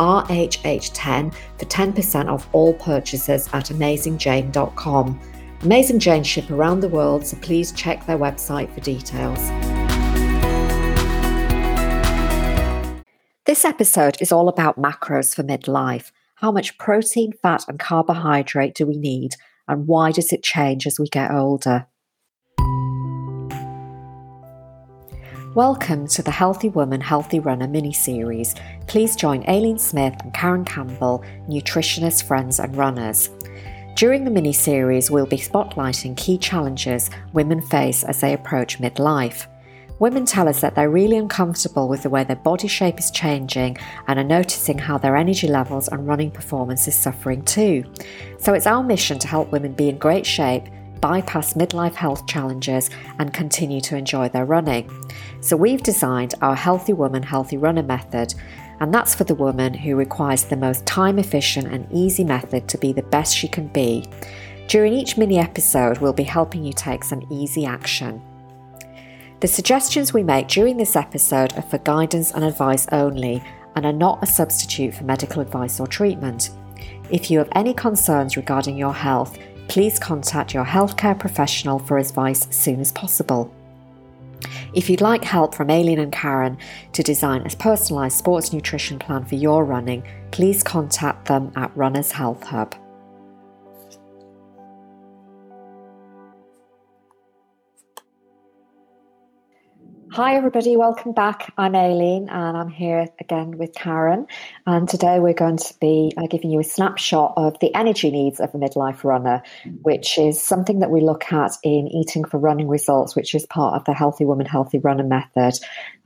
RHH10 for 10% off all purchases at AmazingJane.com. Amazing Jane ship around the world, so please check their website for details. This episode is all about macros for midlife. How much protein, fat, and carbohydrate do we need, and why does it change as we get older? Welcome to the Healthy Woman, Healthy Runner mini series. Please join Aileen Smith and Karen Campbell, nutritionists, friends, and runners. During the mini series, we'll be spotlighting key challenges women face as they approach midlife. Women tell us that they're really uncomfortable with the way their body shape is changing and are noticing how their energy levels and running performance is suffering too. So it's our mission to help women be in great shape bypass midlife health challenges and continue to enjoy their running. So, we've designed our Healthy Woman, Healthy Runner method, and that's for the woman who requires the most time efficient and easy method to be the best she can be. During each mini episode, we'll be helping you take some easy action. The suggestions we make during this episode are for guidance and advice only and are not a substitute for medical advice or treatment. If you have any concerns regarding your health, please contact your healthcare professional for advice as soon as possible. If you'd like help from Aileen and Karen to design a personalised sports nutrition plan for your running, please contact them at Runners Health Hub. Hi, everybody, welcome back. I'm Aileen and I'm here again with Karen. And today we're going to be uh, giving you a snapshot of the energy needs of a midlife runner, which is something that we look at in Eating for Running Results, which is part of the Healthy Woman, Healthy Runner method.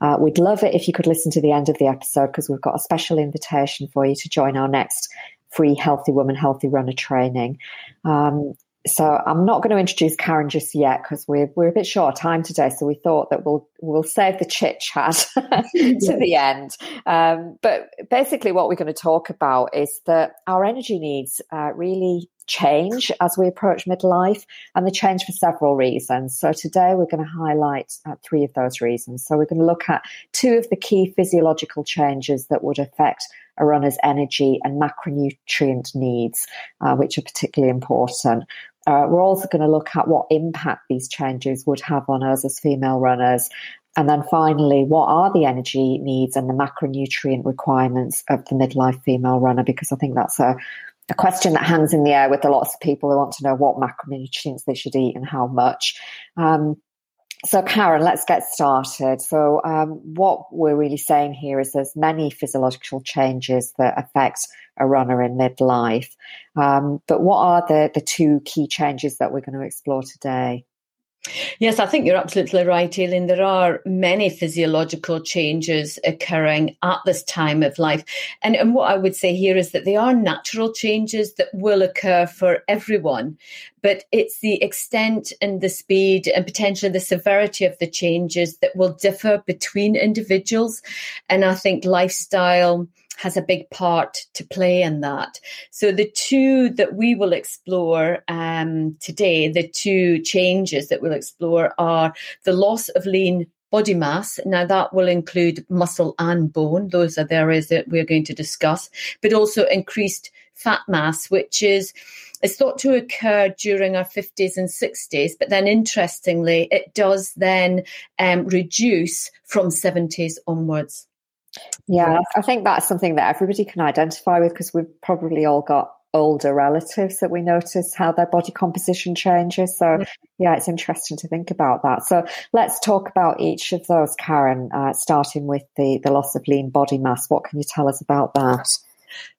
Uh, we'd love it if you could listen to the end of the episode because we've got a special invitation for you to join our next free Healthy Woman, Healthy Runner training. Um, so I'm not going to introduce Karen just yet because we're we're a bit short of time today. So we thought that we'll we'll save the chit chat to the end. Um, but basically, what we're going to talk about is that our energy needs uh, really change as we approach midlife, and they change for several reasons. So today we're going to highlight uh, three of those reasons. So we're going to look at two of the key physiological changes that would affect a runner's energy and macronutrient needs, uh, which are particularly important. Uh, we're also going to look at what impact these changes would have on us as female runners. And then finally, what are the energy needs and the macronutrient requirements of the midlife female runner? Because I think that's a, a question that hangs in the air with a lot of people who want to know what macronutrients they should eat and how much. Um, so, Karen, let's get started. So, um, what we're really saying here is there's many physiological changes that affect a runner in midlife. Um, but what are the, the two key changes that we're going to explore today? Yes, I think you're absolutely right, Aileen. There are many physiological changes occurring at this time of life. And, and what I would say here is that they are natural changes that will occur for everyone, but it's the extent and the speed and potentially the severity of the changes that will differ between individuals. And I think lifestyle, has a big part to play in that. So the two that we will explore um, today, the two changes that we'll explore are the loss of lean body mass. Now that will include muscle and bone. Those are the areas that we're going to discuss, but also increased fat mass, which is is thought to occur during our 50s and 60s, but then interestingly, it does then um, reduce from 70s onwards. Yeah, I think that's something that everybody can identify with because we've probably all got older relatives that we notice how their body composition changes. So, yeah, it's interesting to think about that. So, let's talk about each of those, Karen, uh, starting with the, the loss of lean body mass. What can you tell us about that?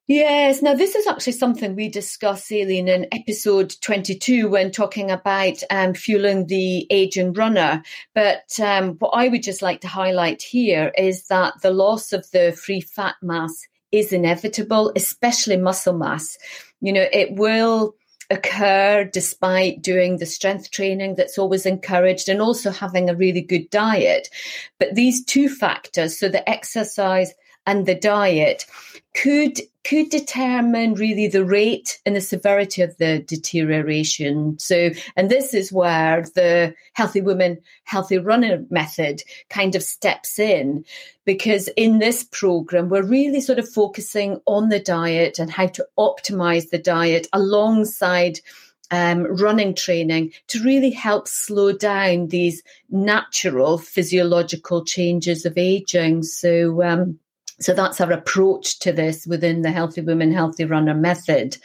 Yes, now this is actually something we discussed, Aileen, in episode 22 when talking about um, fueling the aging runner. But um, what I would just like to highlight here is that the loss of the free fat mass is inevitable, especially muscle mass. You know, it will occur despite doing the strength training that's always encouraged and also having a really good diet. But these two factors, so the exercise and the diet could could determine really the rate and the severity of the deterioration. So, and this is where the healthy woman, healthy runner method kind of steps in, because in this program, we're really sort of focusing on the diet and how to optimize the diet alongside um, running training to really help slow down these natural physiological changes of aging. So, um, so that's our approach to this within the Healthy Woman, Healthy Runner method.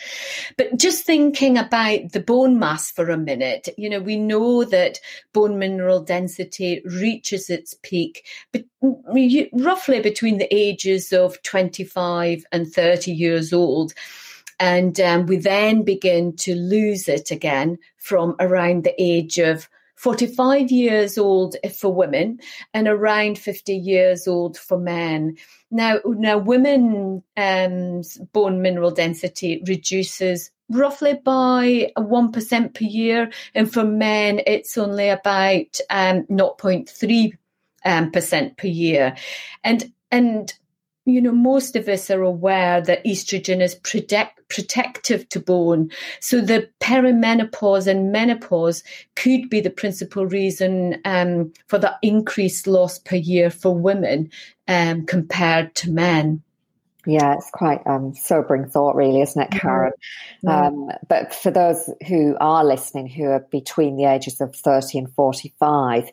But just thinking about the bone mass for a minute, you know, we know that bone mineral density reaches its peak but roughly between the ages of 25 and 30 years old. And um, we then begin to lose it again from around the age of 45 years old for women and around 50 years old for men. Now, now women's um, bone mineral density reduces roughly by 1% per year. And for men, it's only about um, 0.3 um, percent per year. And, and you know, most of us are aware that estrogen is protect, protective to bone. So the perimenopause and menopause could be the principal reason um, for the increased loss per year for women um, compared to men. Yeah, it's quite um, sobering thought, really, isn't it, Karen? Um, but for those who are listening who are between the ages of 30 and 45,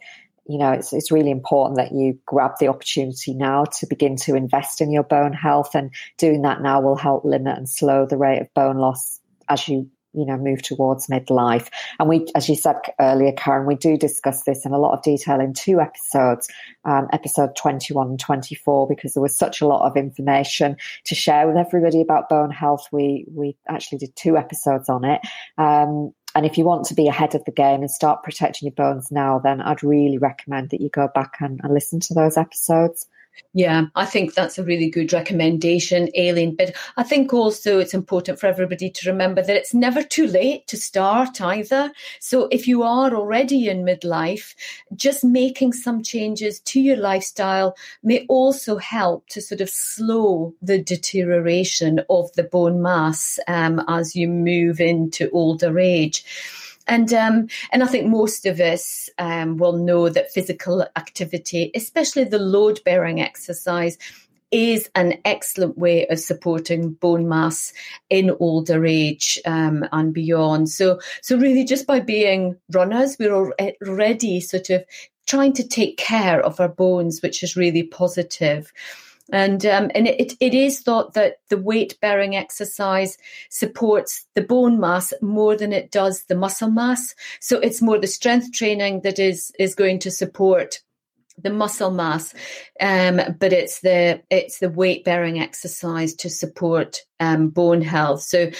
you know, it's, it's really important that you grab the opportunity now to begin to invest in your bone health. And doing that now will help limit and slow the rate of bone loss as you you know move towards midlife and we as you said earlier karen we do discuss this in a lot of detail in two episodes um, episode 21 and 24 because there was such a lot of information to share with everybody about bone health we we actually did two episodes on it um, and if you want to be ahead of the game and start protecting your bones now, then I'd really recommend that you go back and, and listen to those episodes. Yeah, I think that's a really good recommendation, Aileen. But I think also it's important for everybody to remember that it's never too late to start either. So if you are already in midlife, just making some changes to your lifestyle may also help to sort of slow the deterioration of the bone mass um, as you move into older age. And um, and I think most of us um, will know that physical activity, especially the load bearing exercise, is an excellent way of supporting bone mass in older age um, and beyond. So, so really, just by being runners, we're already sort of trying to take care of our bones, which is really positive. And um, and it, it is thought that the weight bearing exercise supports the bone mass more than it does the muscle mass. So it's more the strength training that is is going to support the muscle mass, um, but it's the it's the weight bearing exercise to support um, bone health. So,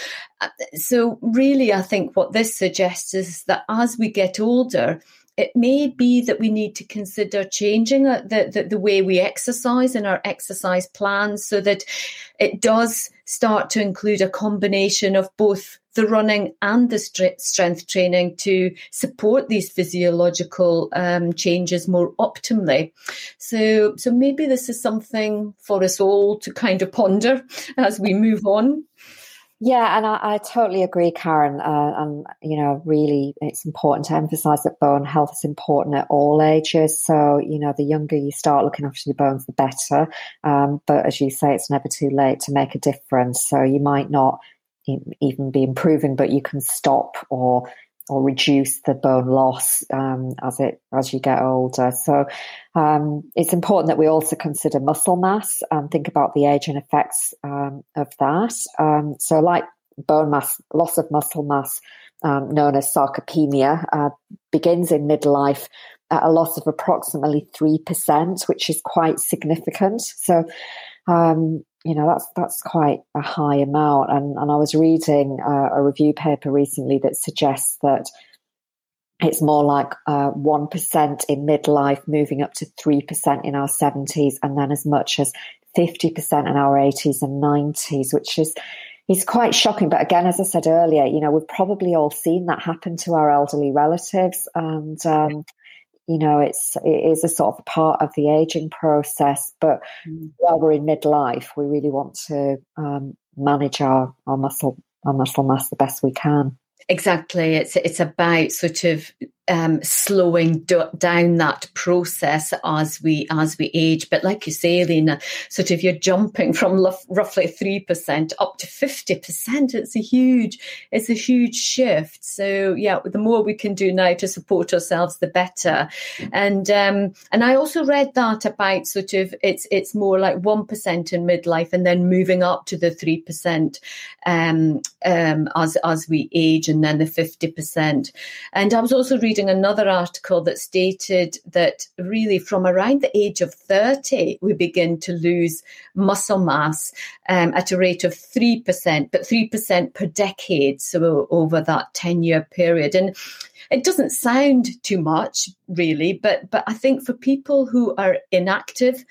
uh, so really, I think what this suggests is that as we get older, it may be that we need to consider changing uh, the, the, the, way we exercise in our exercise plans so that it does start to include a combination of both the running and the strength training to support these physiological um, changes more optimally. So, so maybe this is something for us all to kind of ponder as we move on. Yeah, and I, I totally agree, Karen. Uh, and you know, really, it's important to emphasise that bone health is important at all ages. So you know, the younger you start looking after your bones, the better. Um, but as you say, it's never too late to make a difference. So you might not even be improving, but you can stop or or reduce the bone loss um, as it as you get older. So um, it's important that we also consider muscle mass and think about the age and effects um, of that. Um, so, like bone mass, loss of muscle mass, um, known as sarcopenia, uh, begins in midlife at a loss of approximately three percent, which is quite significant. So. Um, you know that's that's quite a high amount and and I was reading uh, a review paper recently that suggests that it's more like uh, 1% in midlife moving up to 3% in our 70s and then as much as 50% in our 80s and 90s which is it's quite shocking. But again, as I said earlier, you know, we've probably all seen that happen to our elderly relatives. And, um, you know, it's, it is a sort of part of the aging process. But mm. while we're in midlife, we really want to um, manage our, our muscle, our muscle mass the best we can. Exactly. It's it's about sort of um, slowing do- down that process as we as we age. But like you say, Aileen, sort of you're jumping from roughly three percent up to fifty percent. It's a huge it's a huge shift. So yeah, the more we can do now to support ourselves, the better. And um, and I also read that about sort of it's it's more like one percent in midlife, and then moving up to the three percent um, um, as as we age, and then the fifty percent. And I was also reading reading another article that stated that really from around the age of 30, we begin to lose muscle mass um, at a rate of 3%, but 3% per decade. So over that 10 year period. And it doesn't sound too much really, but, but I think for people who are inactive,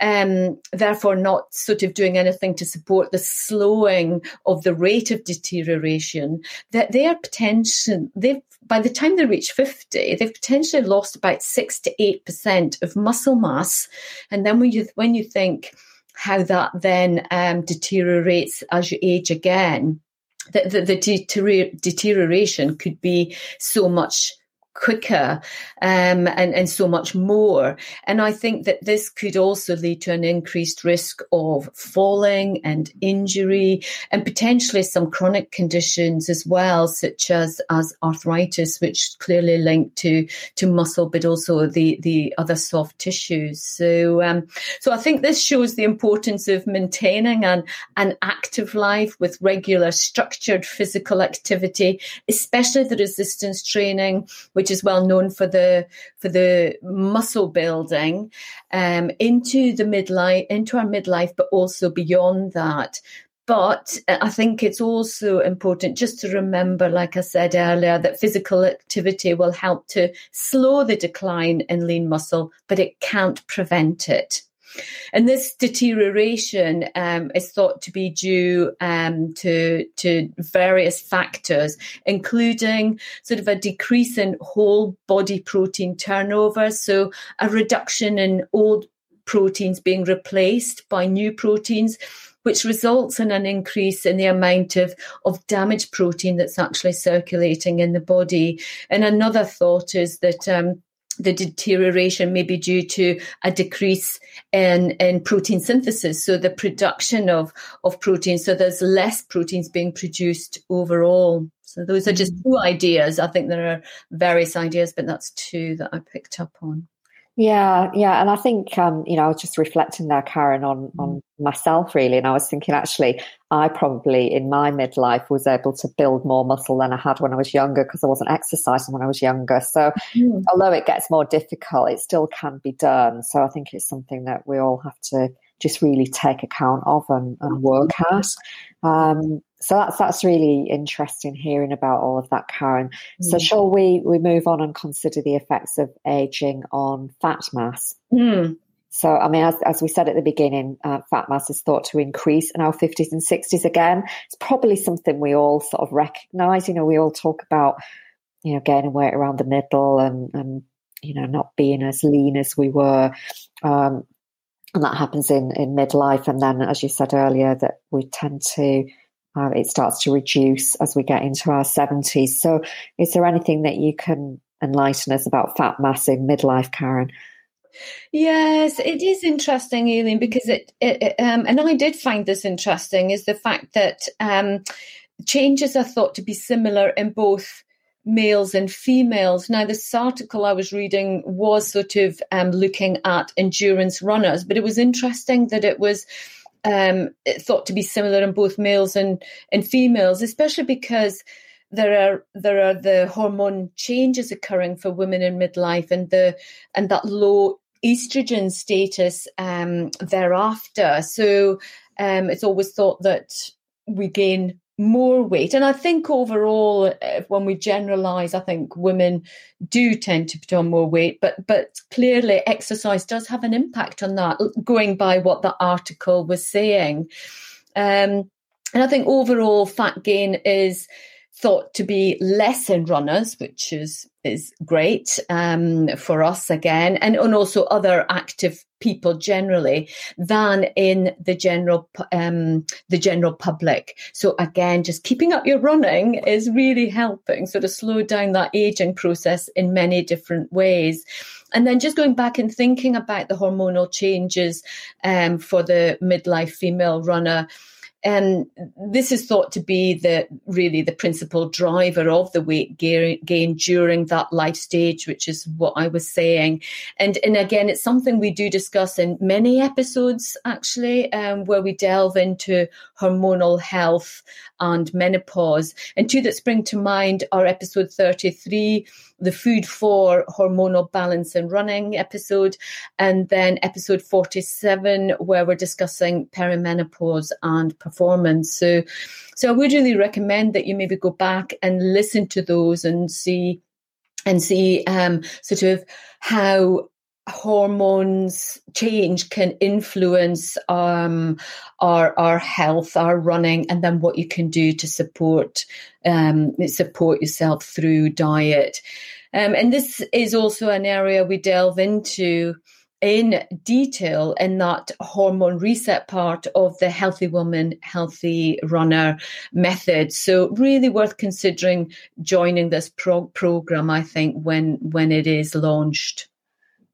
um, therefore not sort of doing anything to support the slowing of the rate of deterioration, that they are potential, they've, by the time they reach 50, they've potentially lost about six to 8% of muscle mass. And then when you, when you think how that then um, deteriorates as you age again, the, the, the deterioration could be so much quicker um, and, and so much more. And I think that this could also lead to an increased risk of falling and injury and potentially some chronic conditions as well, such as, as arthritis, which clearly linked to, to muscle, but also the, the other soft tissues. So, um, so I think this shows the importance of maintaining an, an active life with regular structured physical activity, especially the resistance training, which which is well known for the for the muscle building, um, into the midlife, into our midlife, but also beyond that. But uh, I think it's also important just to remember, like I said earlier, that physical activity will help to slow the decline in lean muscle, but it can't prevent it. And this deterioration um, is thought to be due um, to, to various factors, including sort of a decrease in whole body protein turnover, so a reduction in old proteins being replaced by new proteins which results in an increase in the amount of, of damaged protein that's actually circulating in the body. And another thought is that um, the deterioration may be due to a decrease in, in protein synthesis, so the production of, of protein. So there's less proteins being produced overall. So those are just mm. two ideas. I think there are various ideas, but that's two that I picked up on. Yeah, yeah, and I think um, you know I was just reflecting there, Karen, on on myself really, and I was thinking actually I probably in my midlife was able to build more muscle than I had when I was younger because I wasn't exercising when I was younger. So mm. although it gets more difficult, it still can be done. So I think it's something that we all have to just really take account of and, and work at. Um, so that's that's really interesting hearing about all of that, Karen. Mm. So shall we we move on and consider the effects of aging on fat mass? Mm. So, I mean, as, as we said at the beginning, uh, fat mass is thought to increase in our 50s and 60s again. It's probably something we all sort of recognize. You know, we all talk about, you know, gaining weight around the middle and, and you know, not being as lean as we were. Um, and that happens in, in midlife. And then, as you said earlier, that we tend to uh, it starts to reduce as we get into our 70s. So, is there anything that you can enlighten us about fat mass in midlife, Karen? Yes, it is interesting, Aileen, because it, it, it um, and I did find this interesting is the fact that um, changes are thought to be similar in both males and females. Now, this article I was reading was sort of um, looking at endurance runners, but it was interesting that it was um, thought to be similar in both males and, and females, especially because there are there are the hormone changes occurring for women in midlife and the and that low estrogen status um, thereafter. So um, it's always thought that we gain more weight. And I think overall, uh, when we generalize, I think women do tend to put on more weight, but, but clearly exercise does have an impact on that, going by what the article was saying. Um, and I think overall fat gain is thought to be less in runners, which is is great um, for us again, and, and also other active people generally than in the general um, the general public. So again, just keeping up your running is really helping sort of slow down that aging process in many different ways. And then just going back and thinking about the hormonal changes um, for the midlife female runner and this is thought to be the really the principal driver of the weight gain during that life stage, which is what I was saying. And and again, it's something we do discuss in many episodes actually, um, where we delve into hormonal health and menopause. And two that spring to mind are episode thirty three the Food for Hormonal Balance and Running episode, and then episode 47, where we're discussing perimenopause and performance. So, so I would really recommend that you maybe go back and listen to those and see and see um, sort of how hormones change can influence um, our our health, our running, and then what you can do to support um, support yourself through diet. Um, and this is also an area we delve into in detail in that hormone reset part of the healthy woman healthy runner method so really worth considering joining this pro- program i think when when it is launched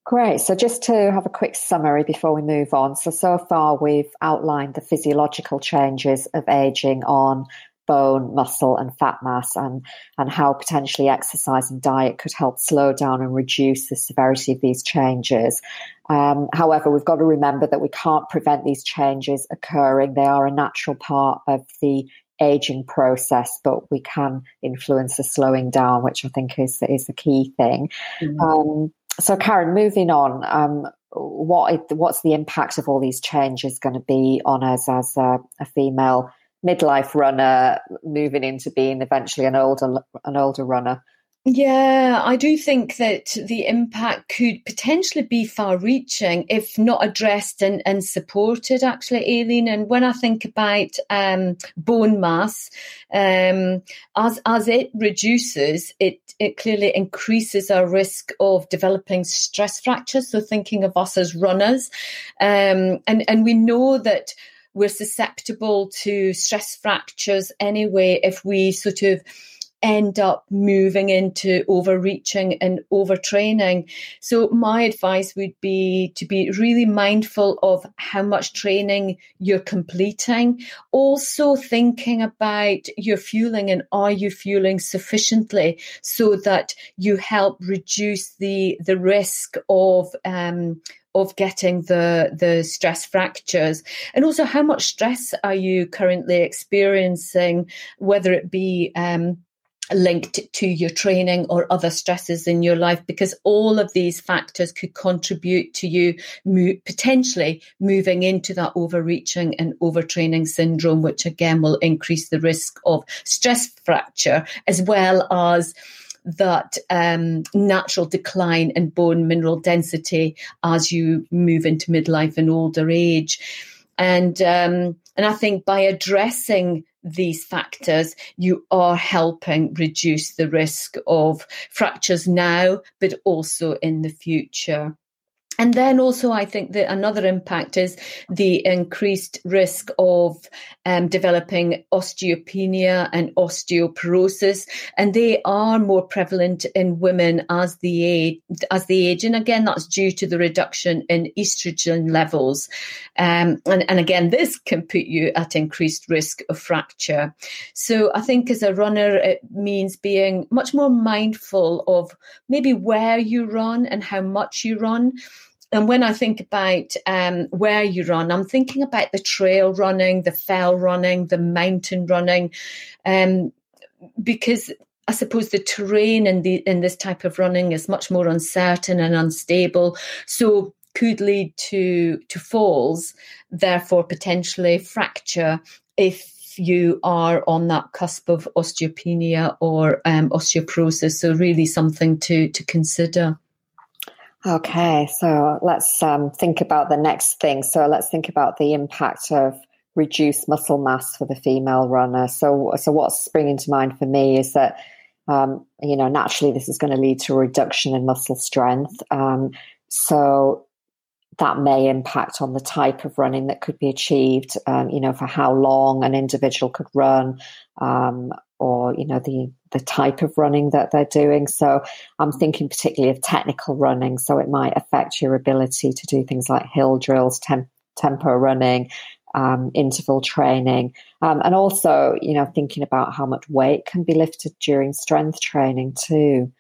Great. So, just to have a quick summary before we move on. So, so far we've outlined the physiological changes of aging on bone, muscle, and fat mass, and, and how potentially exercise and diet could help slow down and reduce the severity of these changes. Um, however, we've got to remember that we can't prevent these changes occurring. They are a natural part of the aging process, but we can influence the slowing down, which I think is is the key thing. Mm-hmm. Um, so, Karen, moving on, um, what what's the impact of all these changes going to be on us as a, a, female midlife runner, moving into being eventually an older an older runner? Yeah, I do think that the impact could potentially be far reaching if not addressed and, and supported, actually, Aileen. And when I think about um, bone mass, um, as, as it reduces, it, it clearly increases our risk of developing stress fractures. So, thinking of us as runners. Um, and, and we know that we're susceptible to stress fractures anyway if we sort of end up moving into overreaching and overtraining. So my advice would be to be really mindful of how much training you're completing. Also thinking about your fueling and are you fueling sufficiently so that you help reduce the the risk of um, of getting the the stress fractures and also how much stress are you currently experiencing whether it be um, linked to your training or other stresses in your life because all of these factors could contribute to you mo- potentially moving into that overreaching and overtraining syndrome which again will increase the risk of stress fracture as well as that um, natural decline in bone mineral density as you move into midlife and older age. And um, and I think by addressing these factors, you are helping reduce the risk of fractures now, but also in the future. And then also, I think that another impact is the increased risk of um, developing osteopenia and osteoporosis, and they are more prevalent in women as the age. As the age, and again, that's due to the reduction in estrogen levels. Um, and, and again, this can put you at increased risk of fracture. So, I think as a runner, it means being much more mindful of maybe where you run and how much you run and when I think about um, where you run, I'm thinking about the trail running, the fell running, the mountain running, um, because I suppose the terrain in the in this type of running is much more uncertain and unstable. So could lead to to falls, therefore potentially fracture if you are on that cusp of osteopenia or um, osteoporosis. So really something to to consider. Okay, so let's um, think about the next thing. So let's think about the impact of reduced muscle mass for the female runner. So, so what's springing to mind for me is that um, you know naturally this is going to lead to a reduction in muscle strength. Um, so that may impact on the type of running that could be achieved. Um, you know, for how long an individual could run, um, or you know the the type of running that they're doing. So I'm thinking particularly of technical running. So it might affect your ability to do things like hill drills, temp- tempo running, um, interval training, um, and also, you know, thinking about how much weight can be lifted during strength training too.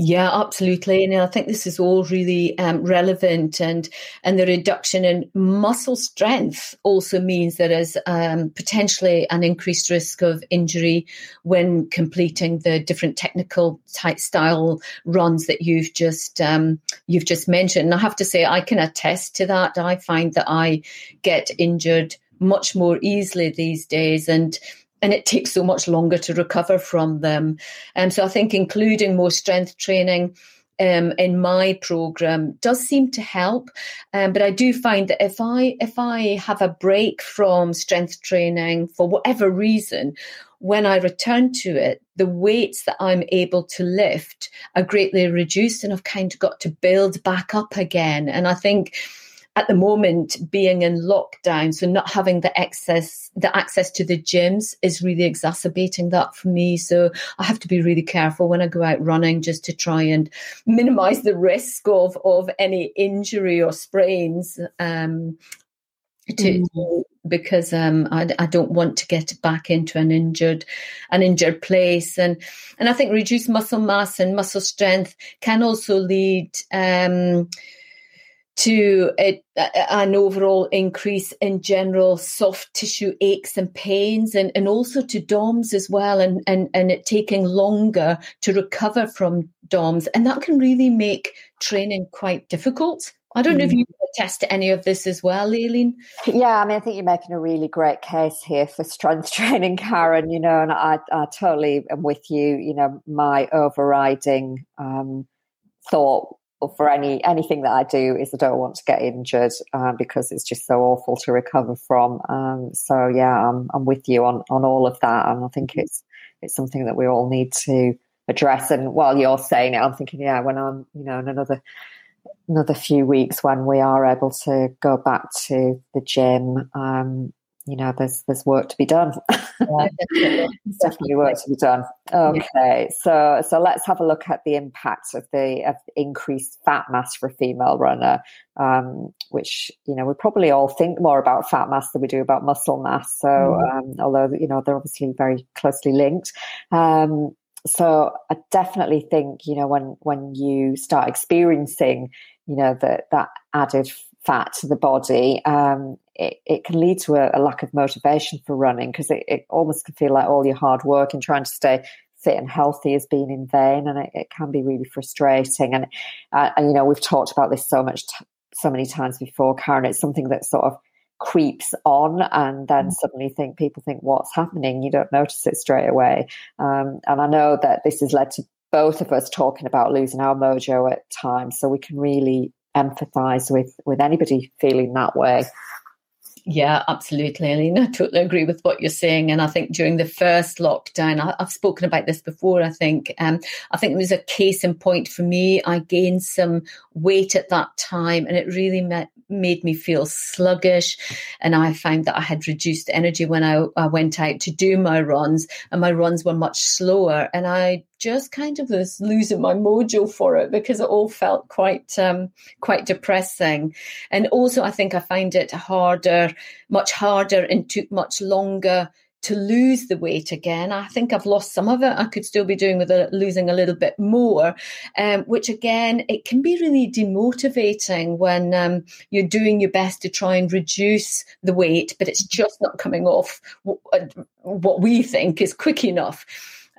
Yeah, absolutely. And I think this is all really um, relevant and and the reduction in muscle strength also means there is um, potentially an increased risk of injury when completing the different technical type style runs that you've just um, you've just mentioned. And I have to say I can attest to that. I find that I get injured much more easily these days and and it takes so much longer to recover from them. And um, so I think including more strength training um, in my program does seem to help. Um, but I do find that if I if I have a break from strength training for whatever reason, when I return to it, the weights that I'm able to lift are greatly reduced, and I've kind of got to build back up again. And I think at the moment being in lockdown so not having the access the access to the gyms is really exacerbating that for me so i have to be really careful when i go out running just to try and minimize the risk of of any injury or sprains um, to, mm. because um, I, I, don't want to get back into an injured an injured place and and I think reduced muscle mass and muscle strength can also lead um, to a, an overall increase in general soft tissue aches and pains and, and also to DOMS as well and, and, and it taking longer to recover from DOMS. And that can really make training quite difficult. I don't know if mm. you attest to any of this as well, Aileen. Yeah, I mean, I think you're making a really great case here for strength training, Karen. You know, and I, I totally am with you. You know, my overriding um, thought for any anything that I do is I don't want to get injured uh, because it's just so awful to recover from. Um, so yeah, I'm I'm with you on on all of that, and I think it's it's something that we all need to address. And while you're saying it, I'm thinking, yeah, when I'm you know in another another few weeks when we are able to go back to the gym, um, you know, there's there's work to be done. Yeah, definitely. definitely work to be done. Okay, so so let's have a look at the impact of the of increased fat mass for a female runner, um, which you know we probably all think more about fat mass than we do about muscle mass. So mm. um, although you know they're obviously very closely linked. Um, so I definitely think you know when when you start experiencing you know that that added fat to the body, um, it, it, can lead to a, a, lack of motivation for running because it, it, almost can feel like all your hard work and trying to stay fit and healthy has been in vain, and it, it can be really frustrating. And, uh, and, you know, we've talked about this so much, t- so many times before, Karen. It's something that sort of creeps on and then mm. suddenly think people think what's happening you don't notice it straight away um, and i know that this has led to both of us talking about losing our mojo at times so we can really empathize with with anybody feeling that way. Yeah, absolutely, Aileen. I totally agree with what you're saying. And I think during the first lockdown, I, have spoken about this before. I think, um, I think it was a case in point for me. I gained some weight at that time, and it really met, made me feel sluggish. And I found that I had reduced energy when I, I went out to do my runs, and my runs were much slower. And I just kind of was losing my mojo for it because it all felt quite um, quite depressing. And also, I think I find it harder, much harder, and took much longer to lose the weight again. I think I've lost some of it. I could still be doing with a, losing a little bit more, um, which again, it can be really demotivating when um, you're doing your best to try and reduce the weight, but it's just not coming off uh, what we think is quick enough.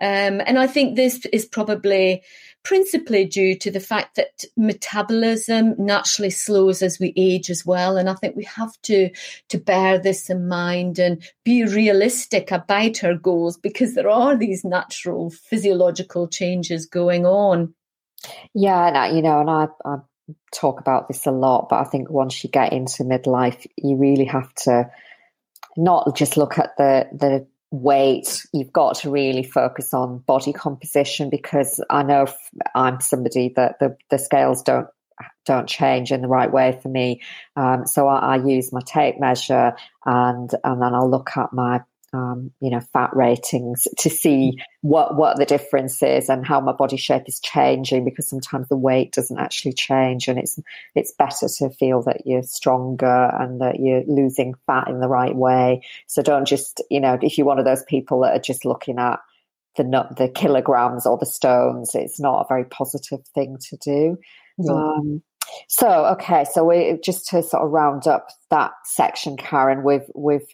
Um, and I think this is probably principally due to the fact that metabolism naturally slows as we age as well. And I think we have to to bear this in mind and be realistic about our goals because there are these natural physiological changes going on. Yeah, and you know, and I, I talk about this a lot, but I think once you get into midlife, you really have to not just look at the the weight you've got to really focus on body composition because i know i'm somebody that the, the scales don't don't change in the right way for me. Um, so I, I, use my tape measure and and then i'll look at my um, you know, fat ratings to see what what the difference is and how my body shape is changing because sometimes the weight doesn't actually change and it's it's better to feel that you're stronger and that you're losing fat in the right way. So don't just, you know, if you're one of those people that are just looking at the the kilograms or the stones, it's not a very positive thing to do. Um, so okay, so we just to sort of round up that section, Karen, we've we've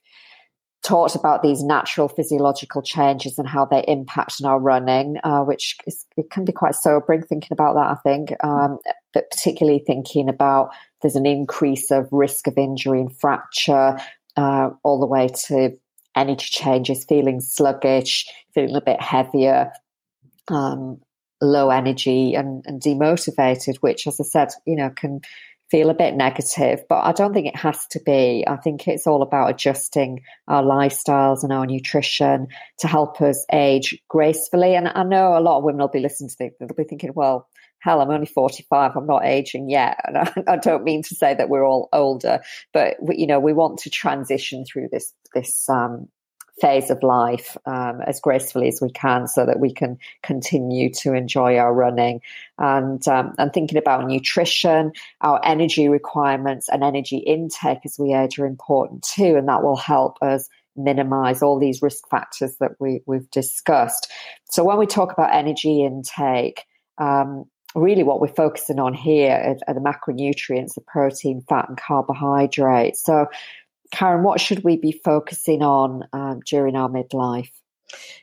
talked about these natural physiological changes and how they impact on our running, uh, which is, it can be quite sobering thinking about that, I think, um, but particularly thinking about there's an increase of risk of injury and fracture, uh, all the way to energy changes, feeling sluggish, feeling a bit heavier, um, low energy and, and demotivated, which, as I said, you know, can feel a bit negative, but I don't think it has to be. I think it's all about adjusting our lifestyles and our nutrition to help us age gracefully. And I know a lot of women will be listening to this, they'll be thinking, well, hell, I'm only 45, I'm not aging yet. And I, I don't mean to say that we're all older, but we, you know, we want to transition through this, this, um, phase of life um, as gracefully as we can so that we can continue to enjoy our running. And um, and thinking about nutrition our energy requirements and energy intake as we age are important too and that will help us minimize all these risk factors that we, we've discussed. So when we talk about energy intake um, really what we're focusing on here are, the macronutrients the protein fat and carbohydrates. So Karen, what should we be focusing on um, during our midlife?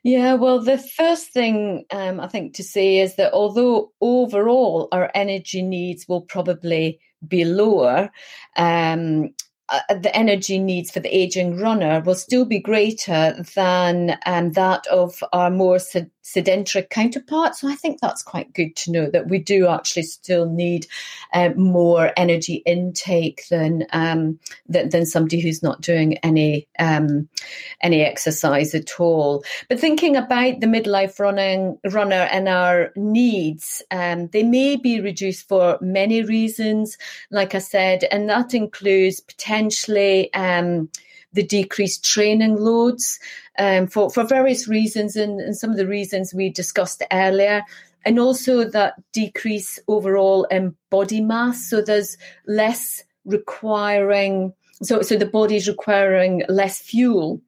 Yeah, well, the first thing um, I think to say is that although overall our energy needs will probably be lower, um, uh, the energy needs for the aging runner will still be greater than um, that of our more sedentary counterparts. So I think that's quite good to know that we do actually still need um, more energy intake than, um, than, than somebody who's not doing any um, any exercise at all. But thinking about the midlife running runner and our needs, um, they may be reduced for many reasons. Like I said, and that includes potentially um, the decreased training loads um, for, for various reasons, and, and some of the reasons we discussed earlier and also that decrease overall in body mass. So there's less requiring, so, so the body's requiring less fuel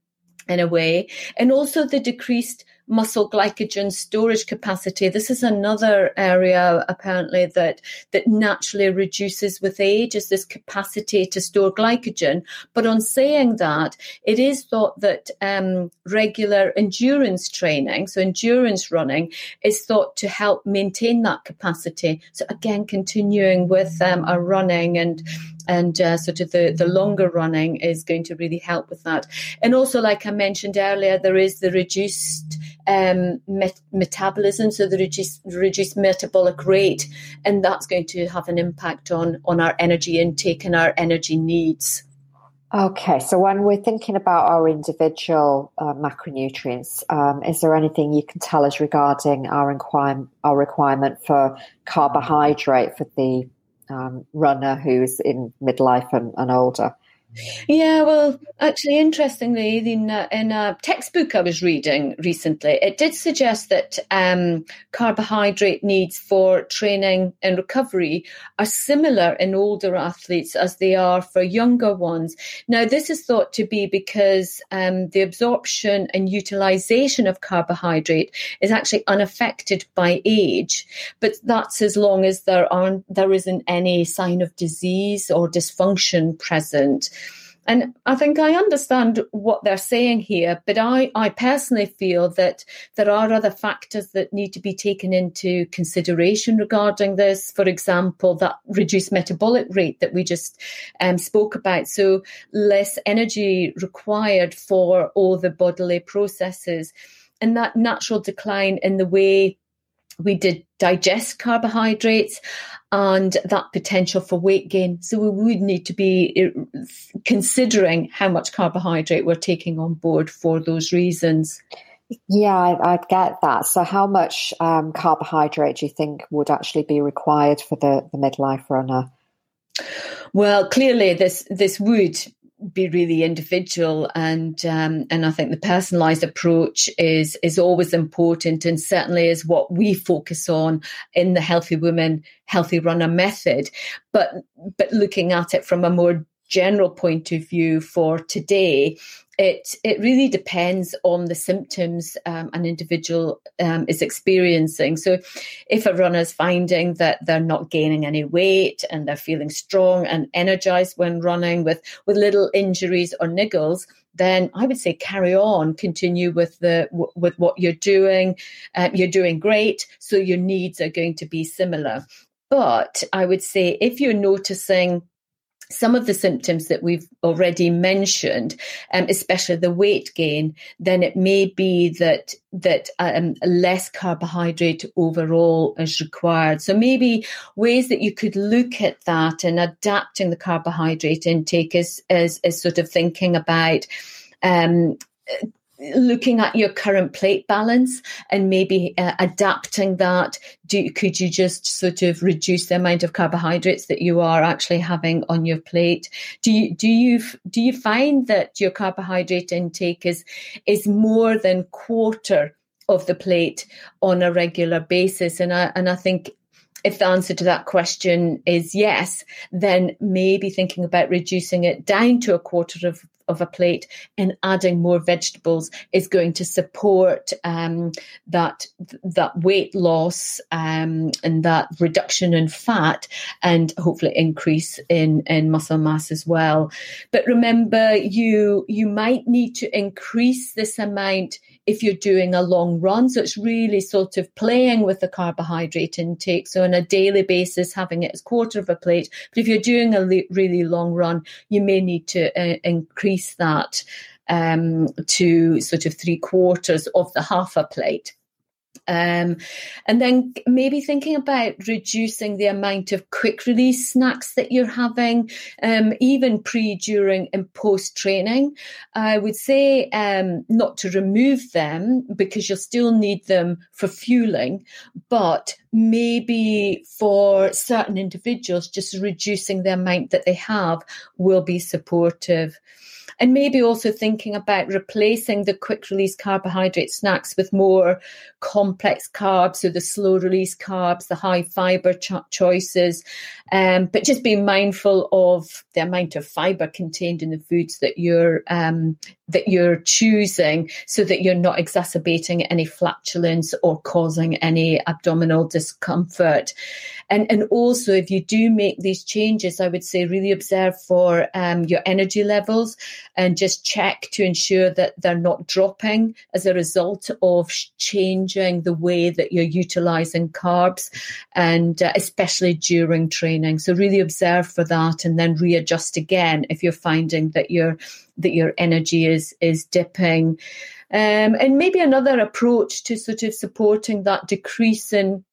in a way, and also the decreased muscle glycogen storage capacity. This is another area apparently that that naturally reduces with age is this capacity to store glycogen. But on saying that, it is thought that um, regular endurance training, so endurance running, is thought to help maintain that capacity. So again, continuing with um, our running and and uh, sort of the, the longer running is going to really help with that. And also, like I mentioned earlier, there is the reduced um, met- metabolism, so the reduced, reduced metabolic rate, and that's going to have an impact on on our energy intake and our energy needs. Okay, so when we're thinking about our individual uh, macronutrients, um, is there anything you can tell us regarding our, inquire- our requirement for carbohydrate for the um, runner who's in midlife and, and older? Yeah, well, actually, interestingly, in, uh, in a textbook I was reading recently, it did suggest that um, carbohydrate needs for training and recovery are similar in older athletes as they are for younger ones. Now, this is thought to be because um, the absorption and utilization of carbohydrate is actually unaffected by age, but that's as long as there aren't there isn't any sign of disease or dysfunction present. And I think I understand what they're saying here, but I, I personally feel that there are other factors that need to be taken into consideration regarding this. For example, that reduced metabolic rate that we just um, spoke about. So less energy required for all the bodily processes and that natural decline in the way we did digest carbohydrates and that potential for weight gain. So we would need to be uh, considering how much carbohydrate we're taking on board for those reasons. Yeah, I, I get that. So, how much um, carbohydrate do you think would actually be required for the, the midlife runner? Well, clearly, this this would be really individual and um, and I think the personalized approach is is always important and certainly is what we focus on in the healthy woman healthy runner method. But but looking at it from a more general point of view for today it it really depends on the symptoms um, an individual um, is experiencing. So, if a runner is finding that they're not gaining any weight and they're feeling strong and energized when running with with little injuries or niggles, then I would say carry on, continue with the with what you're doing. Uh, you're doing great, so your needs are going to be similar. But I would say if you're noticing some of the symptoms that we've already mentioned, um, especially the weight gain, then it may be that that um, less carbohydrate overall is required. So maybe ways that you could look at that and adapting the carbohydrate intake is is, is sort of thinking about um, looking at your current plate balance and maybe uh, adapting that do could you just sort of reduce the amount of carbohydrates that you are actually having on your plate? Do you do you do you find that your carbohydrate intake is is more than quarter of the plate on a regular basis? And i and i think if the answer to that question is yes, then maybe thinking about reducing it down to a quarter of of a plate and adding more vegetables is going to support um, that that weight loss um, and that reduction in fat and hopefully increase in in muscle mass as well. But remember, you you might need to increase this amount if you're doing a long run. So it's really sort of playing with the carbohydrate intake. So on a daily basis, having it as quarter of a plate. But if you're doing a le- really long run, you may need to uh, increase that um, to sort of three quarters of the half a plate. Um, and then maybe thinking about reducing the amount of quick release snacks that you're having, um, even pre, during, and post training. I would say um, not to remove them because you'll still need them for fueling, but maybe for certain individuals, just reducing the amount that they have will be supportive and maybe also thinking about replacing the quick release carbohydrate snacks with more complex carbs, so the slow release carbs, the high fiber cho- choices, um, but just being mindful of the amount of fiber contained in the foods that you're um, that you're choosing, so that you're not exacerbating any flatulence or causing any abdominal discomfort. And and also, if you do make these changes, I would say really observe for um, your energy levels and just check to ensure that they're not dropping as a result of changing the way that you're utilizing carbs, and uh, especially during training. So really observe for that, and then readjust again if you're finding that your that your energy is is dipping. Um, and maybe another approach to sort of supporting that decrease in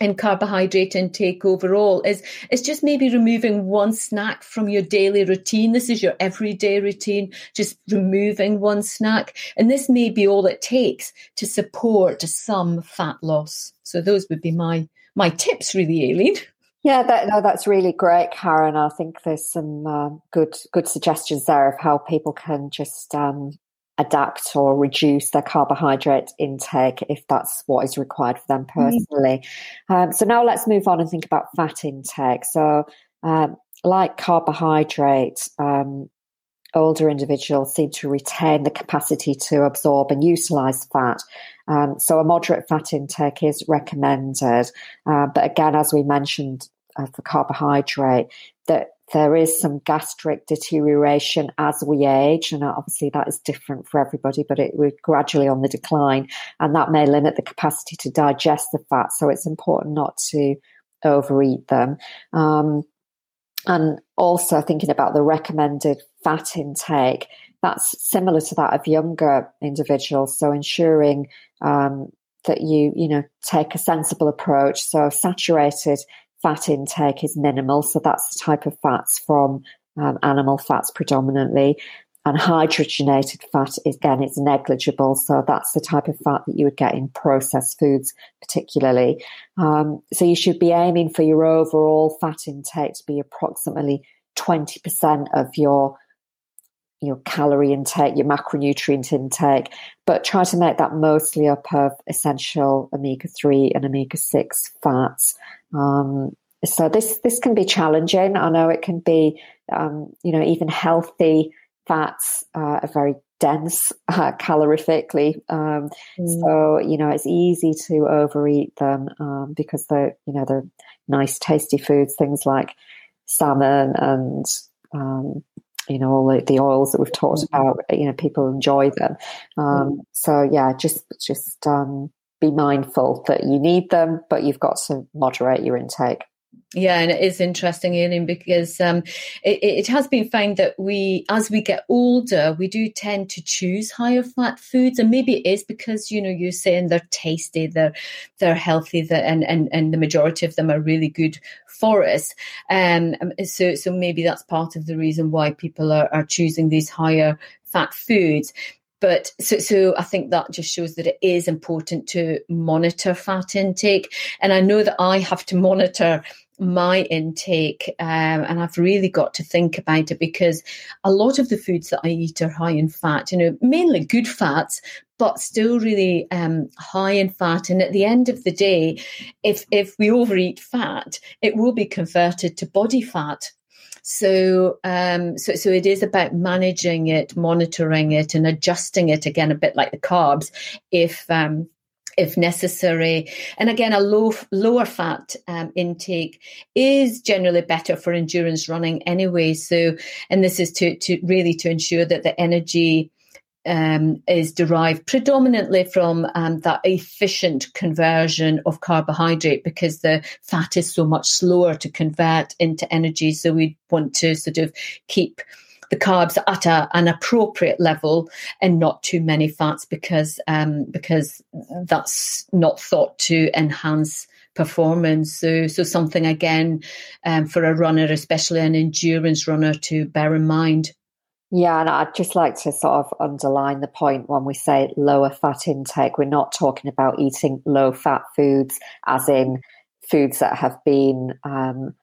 in carbohydrate intake overall is is just maybe removing one snack from your daily routine. This is your everyday routine just removing one snack. And this may be all it takes to support some fat loss. So those would be my my tips really aileen yeah that, no, that's really great karen i think there's some uh, good good suggestions there of how people can just um, adapt or reduce their carbohydrate intake if that's what is required for them mm-hmm. personally. Mm-hmm. Um, so now let's move on and think about fat intake. So, um, like carbohydrate, um, older individuals seem to retain the capacity to absorb and utilize fat. Um, so, a moderate fat intake is recommended. Uh, but again, as we mentioned uh, for carbohydrate, that there is some gastric deterioration as we age, and obviously that is different for everybody, but it, we're gradually on the decline, and that may limit the capacity to digest the fat. So it's important not to overeat them. Um, and also thinking about the recommended fat intake, that's similar to that of younger individuals. So ensuring um, that you, you know, take a sensible approach. So saturated fat intake is minimal. So that's the type of fats from um, animal fats predominantly. And hydrogenated fat, is, again, it's negligible. So that's the type of fat that you would get in processed foods, particularly. Um, so you should be aiming for your overall fat intake to be approximately 20% of your your calorie intake, your macronutrient intake, but try to make that mostly up of essential omega three and omega six fats. Um, so this this can be challenging. I know it can be, um, you know, even healthy fats uh, are very dense uh, calorifically. Um, mm. So you know, it's easy to overeat them um, because they're you know they're nice, tasty foods. Things like salmon and um, you know all the, the, oils that we've talked mm-hmm. about you know people enjoy them um, mm. so yeah just just um, be mindful that you need them but you've got to moderate your intake yeah, and it is interesting, Aileen, because um, it, it, has been found that we, as we get older, we do tend to choose higher fat foods, and maybe it is because you know you're saying they're tasty, they're they're healthy, and and and the majority of them are really good for us. Um, um, so so maybe that's part of the reason why people are, are choosing these higher fat foods but so, so I think that just shows that it is important to monitor fat intake. And I know that I have to monitor my intake um, and i've really got to think about it because a lot of the foods that i eat are high in fat you know mainly good fats but still really um, high in fat. And at the end of the day if if we overeat fat it will be converted to body fat. So, um, so, so it is about managing it, monitoring it, and adjusting it again, a bit like the carbs, if um, if necessary. And again, a low lower fat um, intake is generally better for endurance running anyway. So, and this is to to really to ensure that the energy um, is derived predominantly from um, that efficient conversion of carbohydrate because the fat is so much slower to convert into energy. So we want to sort of keep the carbs at a, an appropriate level and not too many fats because um, because that's not thought to enhance performance. So so something again um, for a runner, especially an endurance runner, to bear in mind. Yeah, and I'd just like to sort of underline the point when we say lower fat intake, we're not talking about eating low fat foods, as in foods that have been um,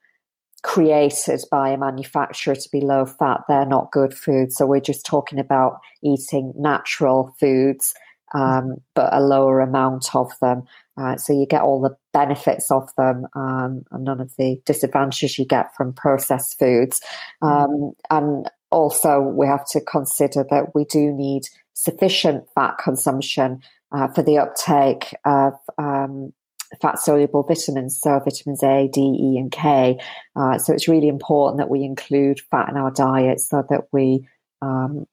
created by a manufacturer to be low fat. They're not good foods. So we're just talking about eating natural foods, um, but a lower amount of them. Uh, so you get all the benefits of them um, and none of the disadvantages you get from processed foods. Um, and also, we have to consider that we do need sufficient fat consumption uh, for the uptake of um, fat soluble vitamins, so vitamins A, D, E, and K. Uh, so it's really important that we include fat in our diet so that we um,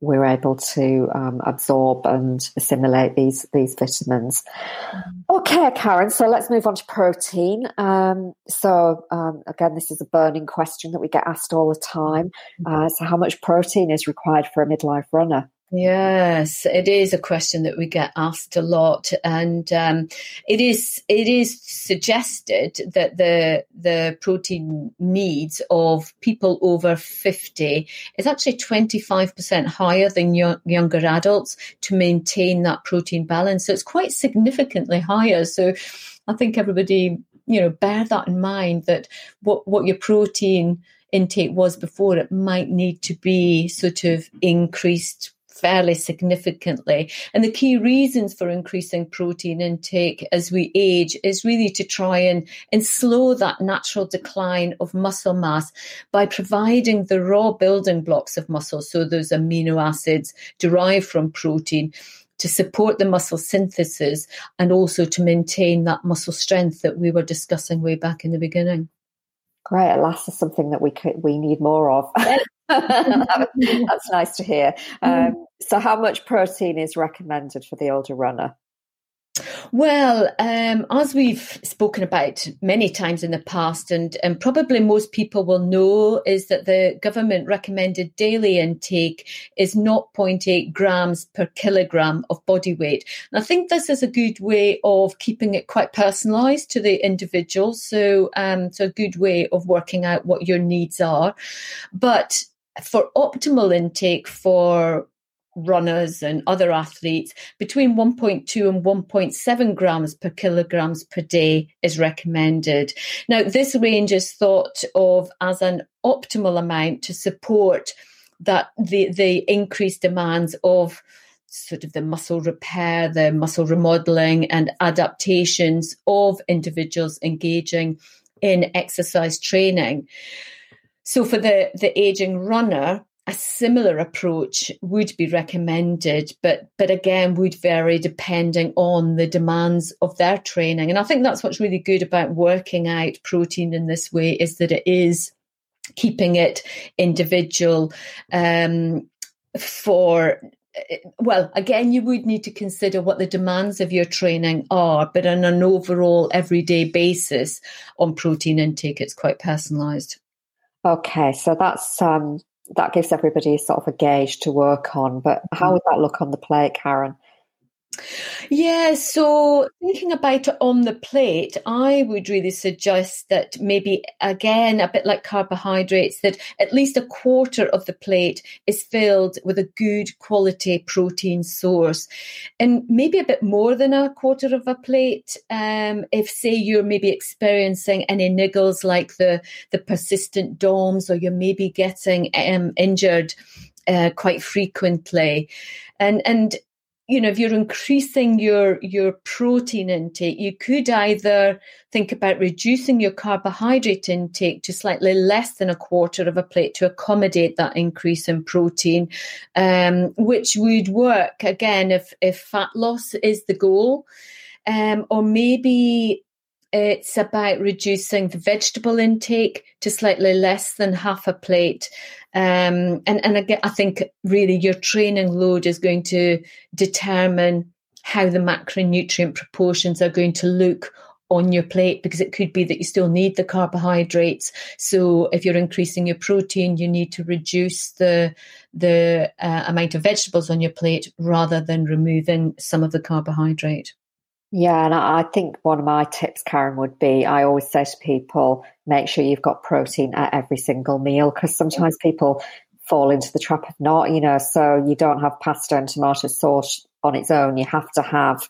we're able to um, absorb and assimilate these these vitamins. Mm. Okay, Karen. So let's move on to protein. Um, so um, again, this is a burning question that we get asked all the time. Mm. Uh, so, how much protein is required for a midlife runner? Yes, it is a question that we get asked a lot, and um, it is it is suggested that the the protein needs of people over fifty is actually twenty five percent higher than young, younger adults to maintain that protein balance. So it's quite significantly higher. So I think everybody you know bear that in mind that what what your protein intake was before it might need to be sort of increased fairly significantly. And the key reasons for increasing protein intake as we age is really to try and, and slow that natural decline of muscle mass by providing the raw building blocks of muscle. So those amino acids derived from protein to support the muscle synthesis and also to maintain that muscle strength that we were discussing way back in the beginning. Great, alas, is something that we could we need more of. That's nice to hear. Um, so, how much protein is recommended for the older runner? Well, um, as we've spoken about many times in the past, and, and probably most people will know, is that the government recommended daily intake is 0.8 grams per kilogram of body weight. And I think this is a good way of keeping it quite personalised to the individual. So, um, so a good way of working out what your needs are. But for optimal intake for runners and other athletes, between 1.2 and 1.7 grams per kilograms per day is recommended. Now, this range is thought of as an optimal amount to support that the, the increased demands of sort of the muscle repair, the muscle remodeling and adaptations of individuals engaging in exercise training. So for the, the aging runner, a similar approach would be recommended, but but again would vary depending on the demands of their training. And I think that's what's really good about working out protein in this way is that it is keeping it individual um, for well, again, you would need to consider what the demands of your training are, but on an overall everyday basis on protein intake, it's quite personalised. Okay, so that's um, that gives everybody sort of a gauge to work on. But how would that look on the plate, Karen? Yeah, so thinking about it on the plate, I would really suggest that maybe, again, a bit like carbohydrates, that at least a quarter of the plate is filled with a good quality protein source. And maybe a bit more than a quarter of a plate, um, if, say, you're maybe experiencing any niggles like the, the persistent DOMS or you're maybe getting um, injured uh, quite frequently. And, and you know, if you're increasing your your protein intake, you could either think about reducing your carbohydrate intake to slightly less than a quarter of a plate to accommodate that increase in protein, um, which would work again if if fat loss is the goal, um, or maybe it's about reducing the vegetable intake to slightly less than half a plate um, and and again, I think really your training load is going to determine how the macronutrient proportions are going to look on your plate because it could be that you still need the carbohydrates. So if you're increasing your protein, you need to reduce the the uh, amount of vegetables on your plate rather than removing some of the carbohydrate. Yeah, and I think one of my tips, Karen, would be I always say to people, make sure you've got protein at every single meal because sometimes people fall into the trap of not, you know, so you don't have pasta and tomato sauce on its own. You have to have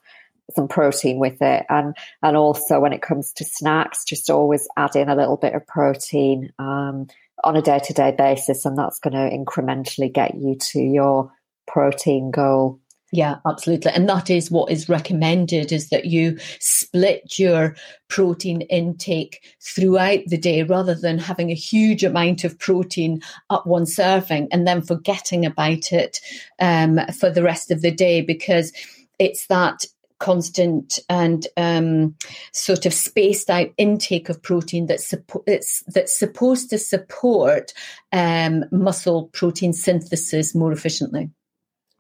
some protein with it. And and also when it comes to snacks, just always add in a little bit of protein um, on a day to day basis, and that's going to incrementally get you to your protein goal. Yeah, absolutely. And that is what is recommended is that you split your protein intake throughout the day rather than having a huge amount of protein at one serving and then forgetting about it um, for the rest of the day because it's that constant and um, sort of spaced out intake of protein that's, suppo- it's, that's supposed to support um, muscle protein synthesis more efficiently.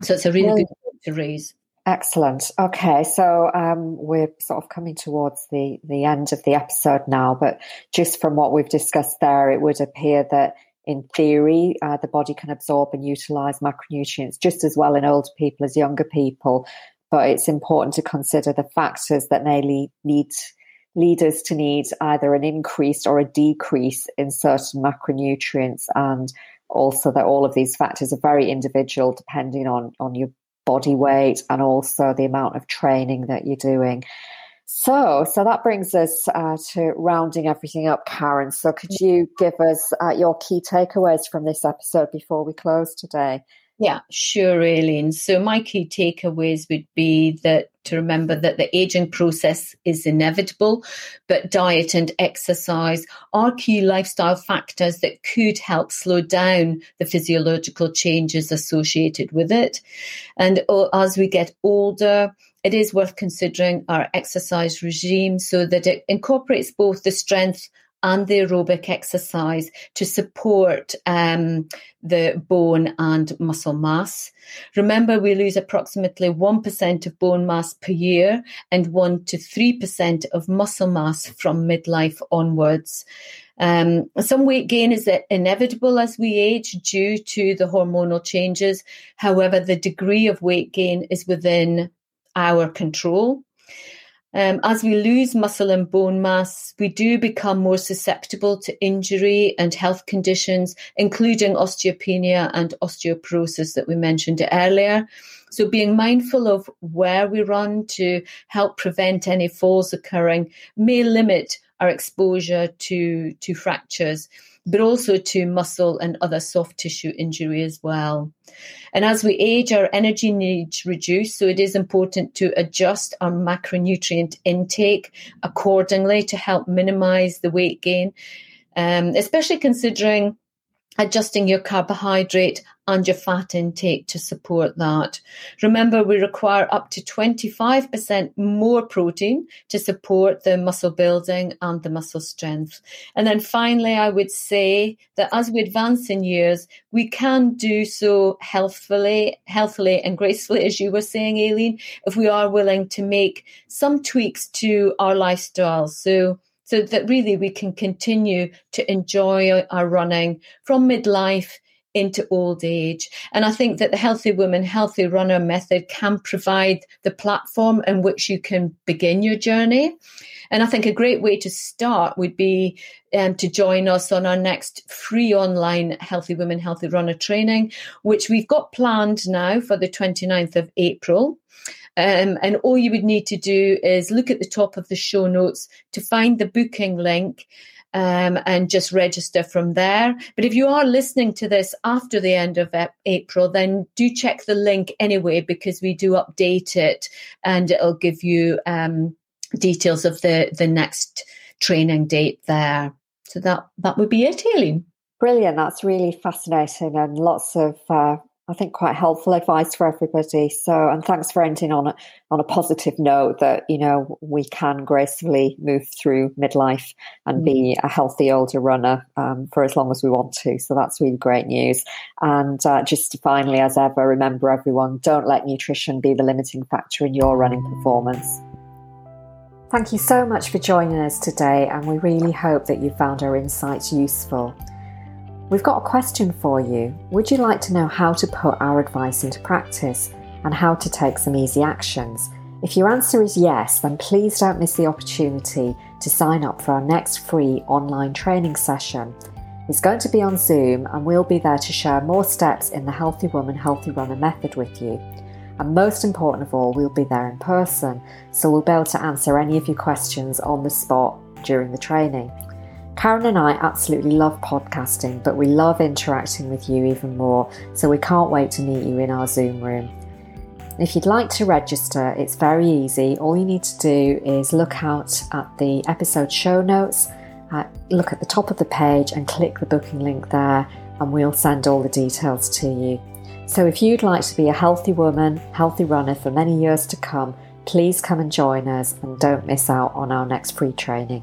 So it's a really good to raise. Excellent. Okay, so um, we're sort of coming towards the the end of the episode now, but just from what we've discussed there, it would appear that in theory, uh, the body can absorb and utilize macronutrients just as well in older people as younger people. But it's important to consider the factors that may lead, lead leaders to need either an increase or a decrease in certain macronutrients and also that all of these factors are very individual depending on on your body weight and also the amount of training that you're doing. So, so that brings us uh, to rounding everything up, Karen. So, could you give us uh, your key takeaways from this episode before we close today? Yeah, sure, Aileen. So my key takeaways would be that to remember that the aging process is inevitable, but diet and exercise are key lifestyle factors that could help slow down the physiological changes associated with it. And as we get older, it is worth considering our exercise regime so that it incorporates both the strength and the aerobic exercise to support um, the bone and muscle mass. Remember, we lose approximately 1% of bone mass per year and 1 to 3% of muscle mass from midlife onwards. Um, some weight gain is inevitable as we age due to the hormonal changes. However, the degree of weight gain is within our control. Um, as we lose muscle and bone mass, we do become more susceptible to injury and health conditions, including osteopenia and osteoporosis that we mentioned earlier. So, being mindful of where we run to help prevent any falls occurring may limit our exposure to, to fractures but also to muscle and other soft tissue injury as well. And as we age, our energy needs reduce, so it is important to adjust our macronutrient intake accordingly to help minimize the weight gain, um, especially considering adjusting your carbohydrate and your fat intake to support that. Remember, we require up to 25% more protein to support the muscle building and the muscle strength. And then finally, I would say that as we advance in years, we can do so healthfully, healthily and gracefully, as you were saying, Aileen, if we are willing to make some tweaks to our lifestyle. So so that really we can continue to enjoy our running from midlife into old age. And I think that the Healthy Woman, Healthy Runner method can provide the platform in which you can begin your journey. And I think a great way to start would be um, to join us on our next free online Healthy Women, Healthy Runner training, which we've got planned now for the 29th of April. Um, and all you would need to do is look at the top of the show notes to find the booking link. Um, and just register from there. But if you are listening to this after the end of April, then do check the link anyway because we do update it and it'll give you um, details of the the next training date there. So that that would be it, Aileen. Brilliant. That's really fascinating and lots of uh, I think quite helpful advice for everybody. So, and thanks for ending on a, on a positive note that, you know, we can gracefully move through midlife and mm. be a healthy older runner um, for as long as we want to. So that's really great news. And uh, just finally, as ever, remember everyone, don't let nutrition be the limiting factor in your running performance. Thank you so much for joining us today, and we really hope that you found our insights useful. We've got a question for you. Would you like to know how to put our advice into practice and how to take some easy actions? If your answer is yes, then please don't miss the opportunity to sign up for our next free online training session. It's going to be on Zoom, and we'll be there to share more steps in the Healthy Woman, Healthy Runner method with you. And most important of all, we'll be there in person, so we'll be able to answer any of your questions on the spot during the training. Karen and I absolutely love podcasting, but we love interacting with you even more, so we can't wait to meet you in our Zoom room. If you'd like to register, it's very easy. All you need to do is look out at the episode show notes, uh, look at the top of the page, and click the booking link there, and we'll send all the details to you. So, if you'd like to be a healthy woman, healthy runner for many years to come, please come and join us and don't miss out on our next free training.